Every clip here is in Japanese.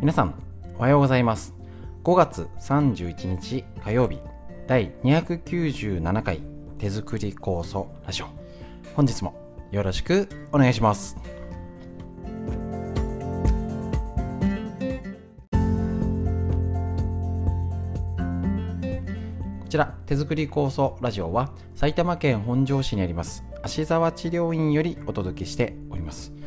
皆さんおはようございます。5月31日火曜日第297回手作り酵素ラジオ。本日もよろしくお願いします。こちら手作り酵素ラジオは埼玉県本庄市にあります芦沢治療院よりお届けしております。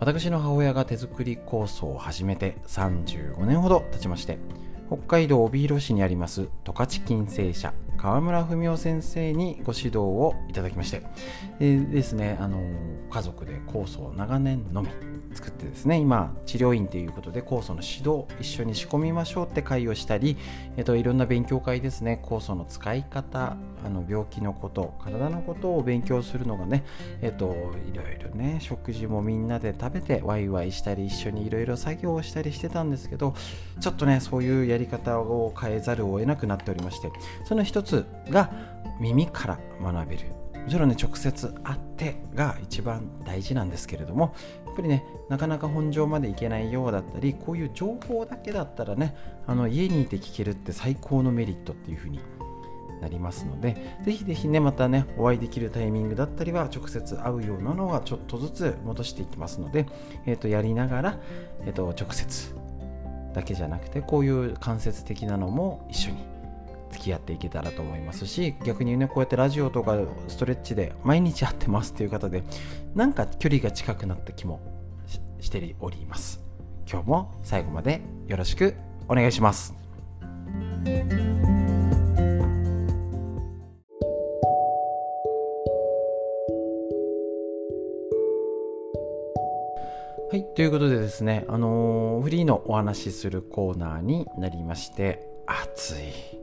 私の母親が手作り酵素を始めて35年ほど経ちまして北海道帯広市にあります十勝金星社河村文夫先生にご指導をいただきまして、えー、ですね、あの家族で酵素を長年のみ作ってですね今治療院ということで酵素の指導一緒に仕込みましょうって会をしたり、えっと、いろんな勉強会ですね酵素の使い方あの病気のこと体のことを勉強するのがねえっといろいろね食事もみんなで食べてワイワイしたり一緒にいろいろ作業をしたりしてたんですけどちょっとねそういうやり方を変えざるを得なくなっておりましてその一つが耳から学べる。もちろんね直接会ってが一番大事なんですけれどもぱりねなかなか本庄まで行けないようだったりこういう情報だけだったらねあの家にいて聞けるって最高のメリットっていう風になりますのでぜひぜひねまたねお会いできるタイミングだったりは直接会うようなのはちょっとずつ戻していきますので、えー、とやりながら、えー、と直接だけじゃなくてこういう間接的なのも一緒に付き合っていけたらと思いますし逆にねこうやってラジオとかストレッチで毎日会ってますっていう方でなんか距離が近くなった気もしております今日も最後までよろしくお願いしますはい、ということでですね、あのー、フリーのお話しするコーナーになりまして、暑い。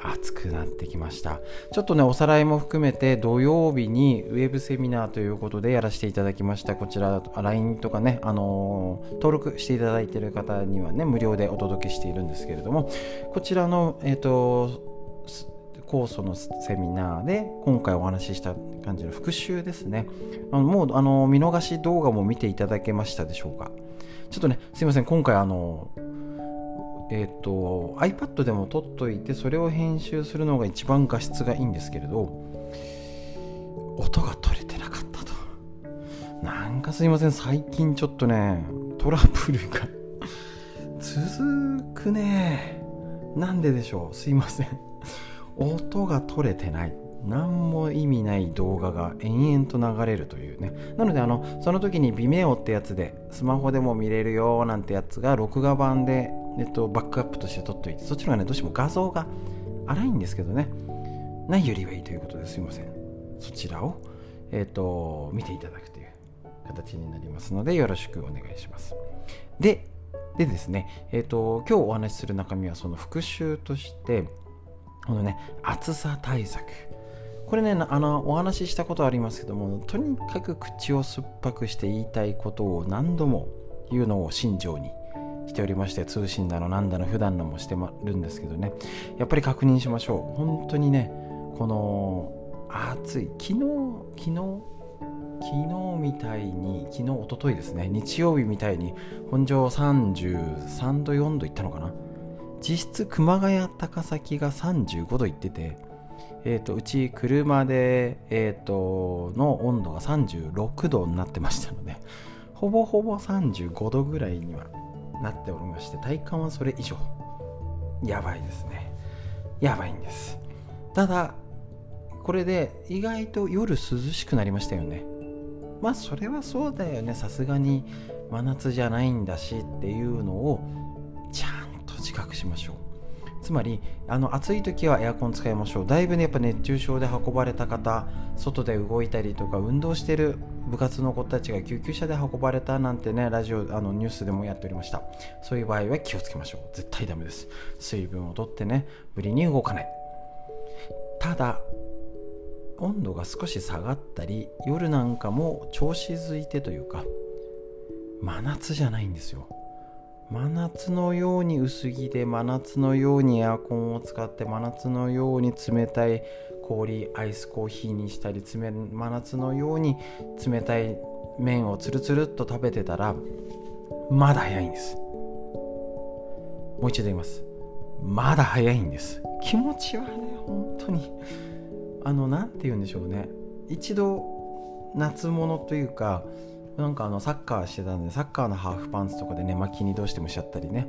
暑くなってきました。ちょっとねおさらいも含めて土曜日にウェブセミナーということでやらせていただきました。こちら LINE とかね、あのー、登録していただいている方にはね無料でお届けしているんですけれどもこちらのえっ、ー、と酵素のセミナーで今回お話しした感じの復習ですね。あのもうあの見逃し動画も見ていただけましたでしょうか。ちょっとねすいません。今回あのえっ、ー、と iPad でも撮っといてそれを編集するのが一番画質がいいんですけれど音が取れてなかったと。なんかすいません最近ちょっとねトラブルが 続くね。なんででしょう？すいません。音が取れてない。何も意味ない動画が延々と流れるというね。なのであのその時に Vimeo ってやつでスマホでも見れるよなんてやつが録画版でえっと、バックアップとして撮っておいて、そっちの方がね、どうしても画像が荒いんですけどね、ないよりはいいということですいません。そちらを、えっと、見ていただくという形になりますので、よろしくお願いします。で、でですね、えっと、今日お話しする中身はその復習として、このね、暑さ対策。これね、あの、お話ししたことありますけども、とにかく口を酸っぱくして言いたいことを何度も言うのを心情にておりまして通信だのなんだの普段のもしてるんですけどね。やっぱり確認しましょう。本当にねこの暑い昨日昨日昨日みたいに昨日一昨日ですね。日曜日みたいに本庄33度4度いったのかな。実質熊谷高崎が35度いっててえーと、うち車で、えーとの温度が36度になってましたのでほぼほぼ35度ぐらいにはなっておりまして体感はそれ以上。やばいですね。やばいんです。ただこれで意外と夜涼しくなりましたよね。まあそれはそうだよね。さすがに真夏じゃないんだしっていうのをちゃんと自覚しましょう。つまりあの暑い時はエアコン使いましょう。だいぶねやっぱ熱中症で運ばれた方外で動いたりとか運動してる部活の子たちが救急車で運ばれたなんてねラジオあのニュースでもやっておりました。そういう場合は気をつけましょう。絶対ダメです。水分をとってね無理に動かない。ただ温度が少し下がったり夜なんかも調子づいてというか真夏じゃないんですよ。真夏のように薄着で真夏のようにエアコンを使って真夏のように冷たい氷アイスコーヒーにしたり真夏のように冷たい麺をつるつるっと食べてたらまだ早いんです。もう一度言います。まだ早いんです。気持ちはね本当に。あの何て言うんでしょうね。一度夏物というかなんかあのサッカーしてたんでサッカーのハーフパンツとかで寝巻きにどうしてもしちゃったりね。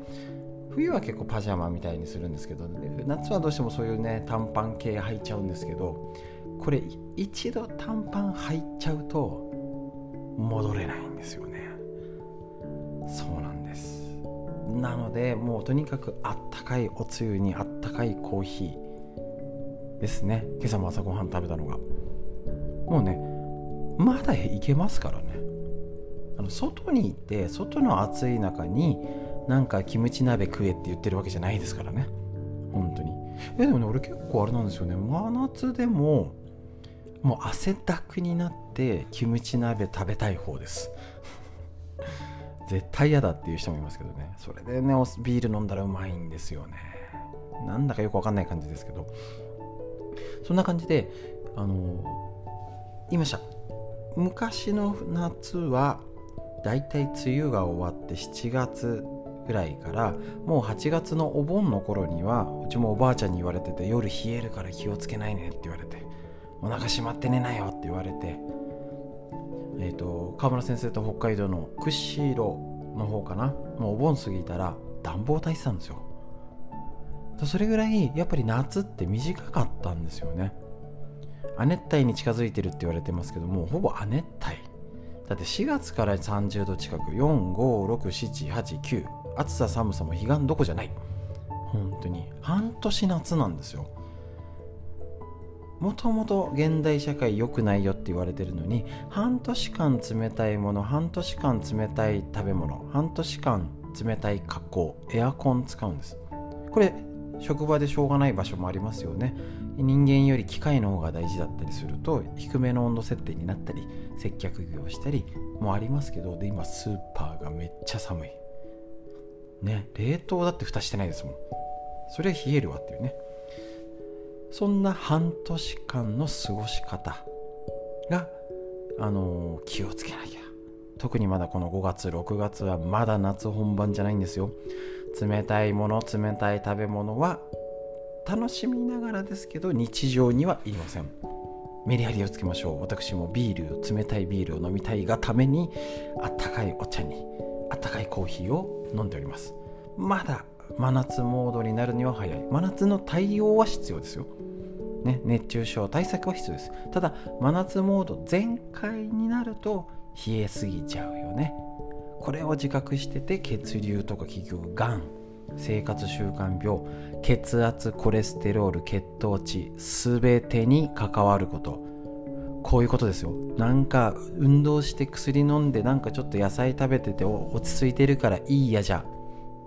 冬は結構パジャマみたいにするんですけど、ね、夏はどうしてもそういうね短パン系履いちゃうんですけどこれ一度短パン履いちゃうと戻れないんですよね。そうなんです。なのでもうとにかくあったかいおつゆにあったかいコーヒーですね。今朝も朝ごはん食べたのが。もうねまだいけますからね。あの外に行って外の暑い中になんかキムチ鍋食えって言ってるわけじゃないですからね。本当に。えでもね俺結構あれなんですよね。真夏でももう汗だくになってキムチ鍋食べたい方です。絶対嫌だっていう人もいますけどね。それでねビール飲んだらうまいんですよね。なんだかよくわかんない感じですけど。そんな感じであの言いました。昔の夏はだいたい梅雨が終わって7月ぐらいからもう8月のお盆の頃にはうちもおばあちゃんに言われてて夜冷えるから気をつけないねって言われてお腹閉まって寝なよって言われてえっ、ー、と河村先生と北海道の釧路の方かなもうお盆過ぎたら暖房焚いてたんですよ。それぐらいやっぱり夏って短かったんですよね。亜熱帯に近づいてるって言われてますけどもほぼ亜熱帯。だって4月から30度近く456789暑さ寒さも彼岸どこじゃない。本当に。半年夏なんですよ。もともと現代社会良くないよって言われてるのに半年間冷たいもの半年間冷たい食べ物半年間冷たい格好エアコン使うんです。これ職場でしょうがない場所もありますよね。人間より機械の方が大事だったりすると低めの温度設定になったり接客業したりもありますけどで今スーパーがめっちゃ寒い。ね冷凍だって蓋してないですもん。それは冷えるわっていうね。そんな半年間の過ごし方があのー、気をつけなきゃ。特にまだこの5月6月はまだ夏本番じゃないんですよ。冷たいもの冷たい食べ物は楽しみながらですけど日常にはいりません。メリハリをつけましょう。私もビール冷たいビールを飲みたいがためにあったかいお茶にあったかいコーヒーを飲んでおります。まだ真夏モードになるには早い。真夏の対応は必要ですよ。ね、熱中症対策は必要です。ただ真夏モード全開になると冷えすぎちゃうよね。これを自覚してて血流とか企業がん生活習慣病血圧コレステロール血糖値全てに関わること。こういうことですよ。なんか運動して薬飲んでなんかちょっと野菜食べてて落ち着いてるからいいやじゃ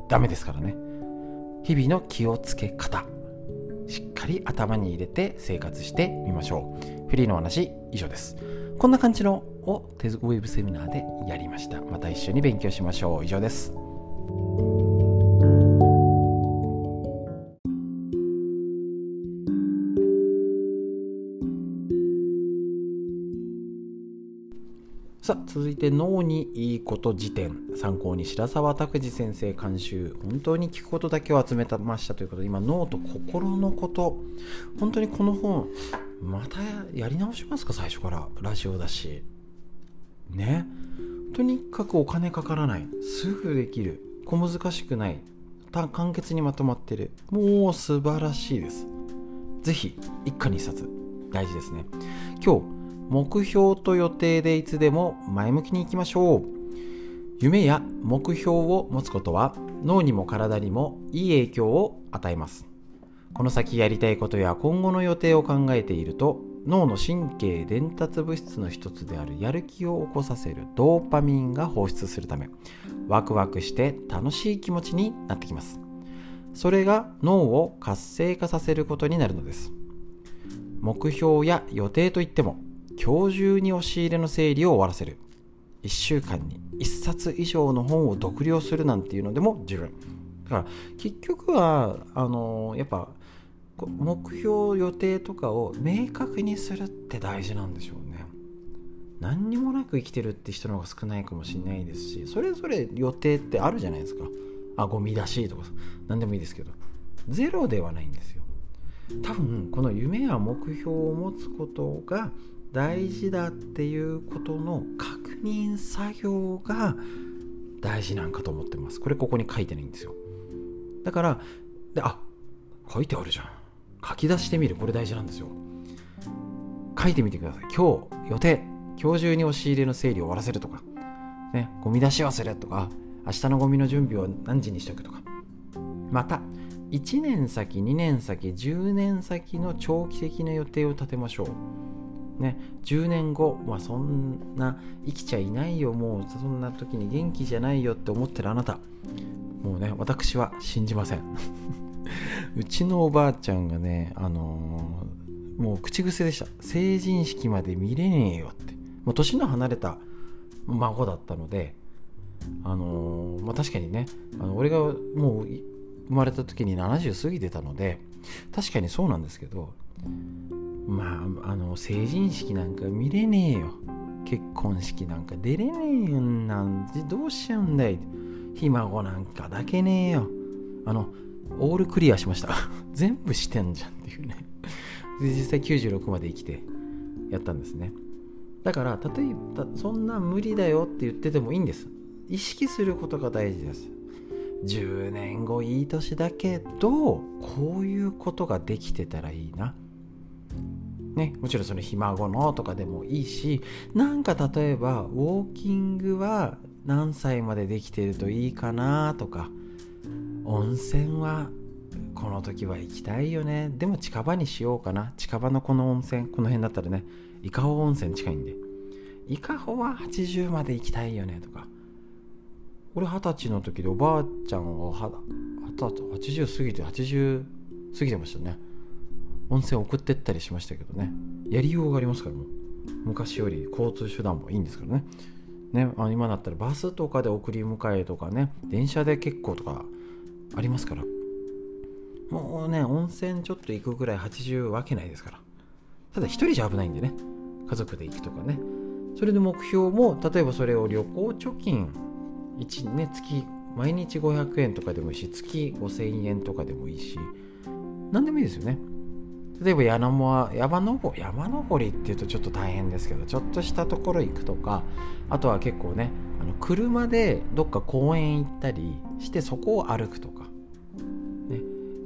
ダメですからね。日々の気をつけ方。しっかり頭に入れて生活してみましょう。フリーの話以上です。こんな感じのをウェブセミナーでやりました。また一緒に勉強しましょう。以上です。さあ続いて脳にいいこと辞典。参考に白沢拓司先生監修。本当に聞くことだけを集めましたということで今脳と心のこと。本当にこの本またやり直しますか最初から。ラジオだし。ね。とにかくお金かからない。すぐできる。小難しくない。簡潔にまとまってる。もう素晴らしいです。是非一家に一冊。大事ですね。今日目標と予定でいつでも前向きにいきましょう。夢や目標を持つことは脳にも体にもいい影響を与えます。この先やりたいことや今後の予定を考えていると脳の神経伝達物質の一つであるやる気を起こさせるドーパミンが放出するためワクワクして楽しい気持ちになってきます。それが脳を活性化させることになるのです。目標や予定といっても今日中に押し入れの整理を終わらせる。1週間に1冊以上の本を読了するなんていうのでも十分。だから結局はあのやっぱ目標予定とかを明確にするって大事なんでしょうね。何にもなく生きてるって人の方が少ないかもしれないですしそれぞれ予定ってあるじゃないですか。あゴミ出しとか何でもいいですけど。ゼロではないんですよ。多分この夢や目標を持つことが大事だっていうことの確認作業が大事なんかと思ってます。これここに書いてないんですよ。だからであ書いてあるじゃん。書き出してみる。これ大事なんですよ。書いてみてください。今日予定。今日中に押し入れの整理を終わらせるとか。ね。ゴミ出し忘れとか。明日のゴミの準備を何時にしておくとか。また1年先2年先10年先の長期的な予定を立てましょう。ね。10年後まあそんな生きちゃいないよ。もうそんな時に元気じゃないよって思ってるあなた。もうね私は信じません。うちのおばあちゃんがねあのー、もう口癖でした。成人式まで見れねえよって。もう年の離れた孫だったのであのー、まあ、確かにねあの俺がもう生まれた時に70過ぎてたので確かにそうなんですけどまああの成人式なんか見れねえよ。結婚式なんか出れねえよ。なんてどうしちゃうんだい。ひ孫なんかだけねえよ。あのオールクリアしました。全部してんじゃんっていうね。で実際96まで生きてやったんですね。だから例えばそんな無理だよって言っててもいいんです。意識することが大事です。10年後いい年だけどこういうことができてたらいいな。ね、もちろんそのひ孫のとかでもいいしなんか例えばウォーキングは何歳までできてるといいかなとか温泉はこの時は行きたいよね。でも近場にしようかな。近場のこの温泉この辺だったらね伊香保温泉近いんで。伊香保は80まで行きたいよねとか。俺二十歳の時でおばあちゃんは80過ぎて80過ぎてましたね。温泉送ってったりしましたけどね。やりようがありますからもう。昔より交通手段もいいんですからね。ねあ今だったらバスとかで送り迎えとかね。電車で結構とかありますから。もうね温泉ちょっと行くぐらい80わけないですから。ただ一人じゃ危ないんでね。家族で行くとかね。それで目標も例えばそれを旅行貯金。1ね月毎日500円とかでもいいし月5000円とかでもいいし。何でもいいですよね。例えば山も山登山登りっていうとちょっと大変ですけどちょっとしたところ行くとか。あとは結構ねあの車でどっか公園行ったりしてそこを歩くとか、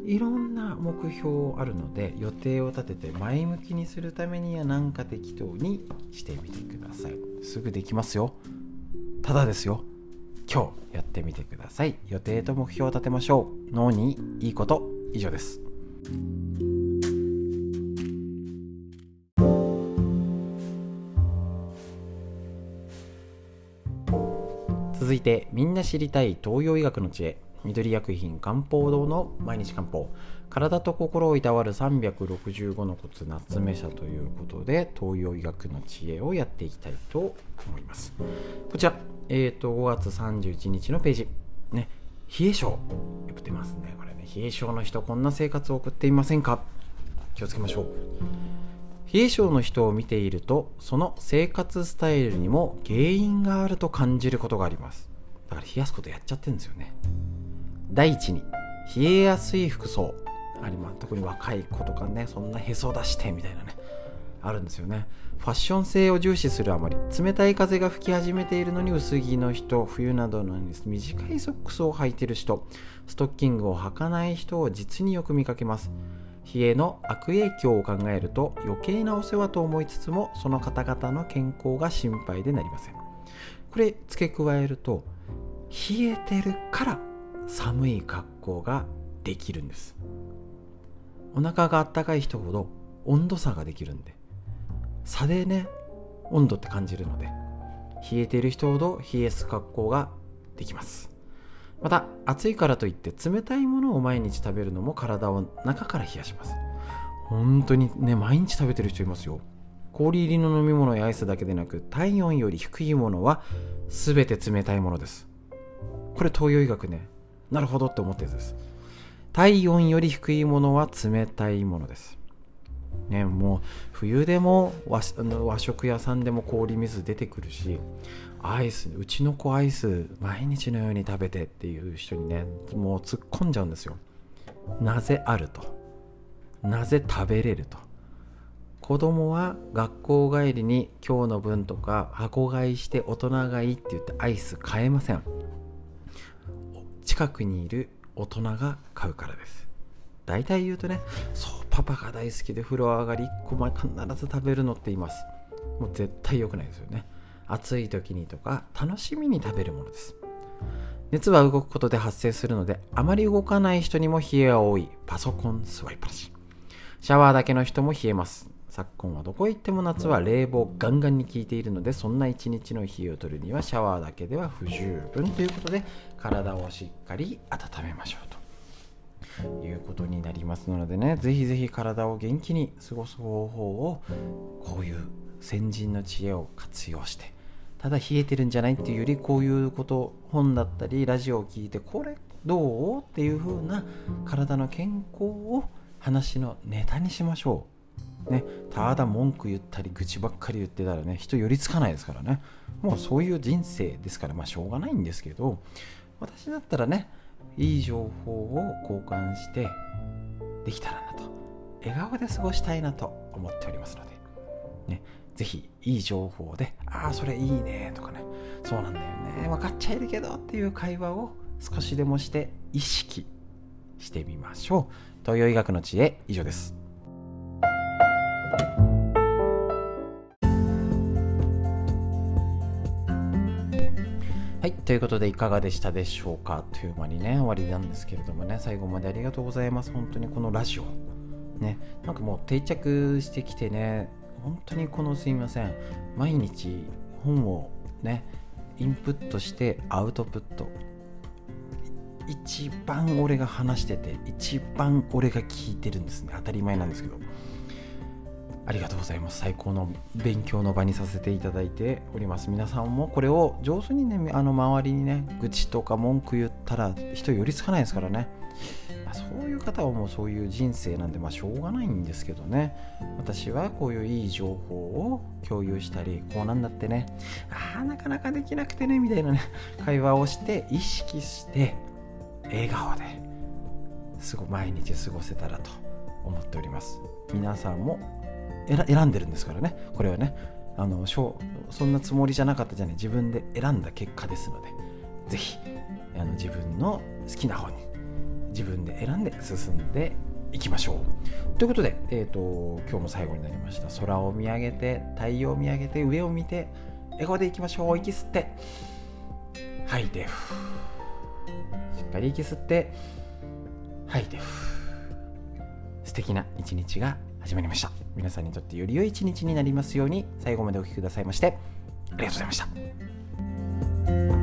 いろんな目標あるので予定を立てて前向きにするためには何か適当にしてみてください。すぐできますよ。ただですよ。今日やってみてください。予定と目標を立てましょう。脳にいいこと。以上です。続いてみんな知りたい東洋医学の知恵。緑薬品漢方堂の毎日漢方体と心をいたわる365のコツ夏目社ということで東洋医学の知恵をやっていきたいと思います。こちら、えーと、5月31日のページ。ね冷え性よく出ますねこれね。冷え性の人こんな生活を送っていませんか？気をつけましょう。冷え性の人を見ているとその生活スタイルにも原因があると感じることがあります。だから冷やすことやっちゃってるんですよね。第一に冷えやすい服装。あります特に若い子とかねそんなへそ出してみたいなねあるんですよね。ファッション性を重視するあまり冷たい風が吹き始めているのに薄着の人冬などの短いソックスを履いている人ストッキングを履かない人を実によく見かけます。冷えの悪影響を考えると余計なお世話と思いつつもその方々の健康が心配でなりません。これ付け加えると冷えてるから寒い格好ができるんです。お腹があったかい人ほど温度差ができるんで。差でね温度って感じるので。冷えている人ほど冷えす格好ができます。また暑いからといって冷たいものを毎日食べるのも体を中から冷やします。本当にね毎日食べてる人いますよ。氷入りの飲み物やアイスだけでなく体温より低いものは全て冷たいものです。これ東洋医学ねなるほどって思ってるんです。体温より低いものは冷たいものです。ね、もう冬でも和和食屋さんでも氷水出てくるしアイスうちの子アイス毎日のように食べてっていう人にねもう突っ込んじゃうんですよ。なぜあると。なぜ食べれると。子供は学校帰りに今日の分とか箱買いして大人がいいって言ってアイス買えません。近くにいる大人が買うからです。大体言うとねそうパパが大好きで風呂上がり1個前必ず食べるのっています。もう絶対良くないですよね。暑い時にとか楽しみに食べるものです。熱は動くことで発生するのであまり動かない人にも冷えは多い。パソコン座りっぱなし。シャワーだけの人も冷えます。昨今はどこへ行っても夏は冷房ガンガンに効いているのでそんな一日の冷えを取るにはシャワーだけでは不十分ということで体をしっかり温めましょうということになりますのでねぜひぜひ体を元気に過ごす方法をこういう先人の知恵を活用してただ冷えてるんじゃないっていうよりこういうこと本だったりラジオを聞いてこれどう？っていう風な体の健康を話のネタにしましょう。ね、ただ文句言ったり愚痴ばっかり言ってたらね人寄りつかないですからねもうそういう人生ですからまあしょうがないんですけど私だったらねいい情報を交換してできたらなと笑顔で過ごしたいなと思っておりますので、ね、ぜひいい情報で、ああ、それいいねとかね、そうなんだよね、分かっちゃいるけどっていう会話を少しでもして意識してみましょう。東洋医学の知恵、以上です。ということでいかがでしたでしょうか？という間にね、終わりなんですけれどもね、最後までありがとうございます。本当にこのラジオ、ね、なんかもう定着してきてね、本当にこのすいません。毎日本をねインプットしてアウトプット。一番俺が話してて一番俺が聞いてるんですね。当たり前なんですけど。ありがとうございます。最高の勉強の場にさせていただいております。皆さんもこれを上手にねあの周りにね愚痴とか文句言ったら人寄りつかないですからね。まあ、そういう方はもうそういう人生なんで、まあ、しょうがないんですけどね。私はこういういい情報を共有したりこうなんだってね。ああなかなかできなくてねみたいなね 会話をして意識して笑顔ですご毎日過ごせたらと思っております。皆さんも選んでるんですからね。これはね。あのそんなつもりじゃなかったじゃない。自分で選んだ結果ですので。ぜひあの自分の好きな方に自分で選んで進んでいきましょう。ということで、えーと、今日も最後になりました。空を見上げて、太陽を見上げて、上を見て、笑顔でいきましょう。息吸って、吐いて、しっかり息吸って、吐いて、素敵な一日が始まりました。皆さんにとってより良い一日になりますように最後までお聴きくださいましてありがとうございました。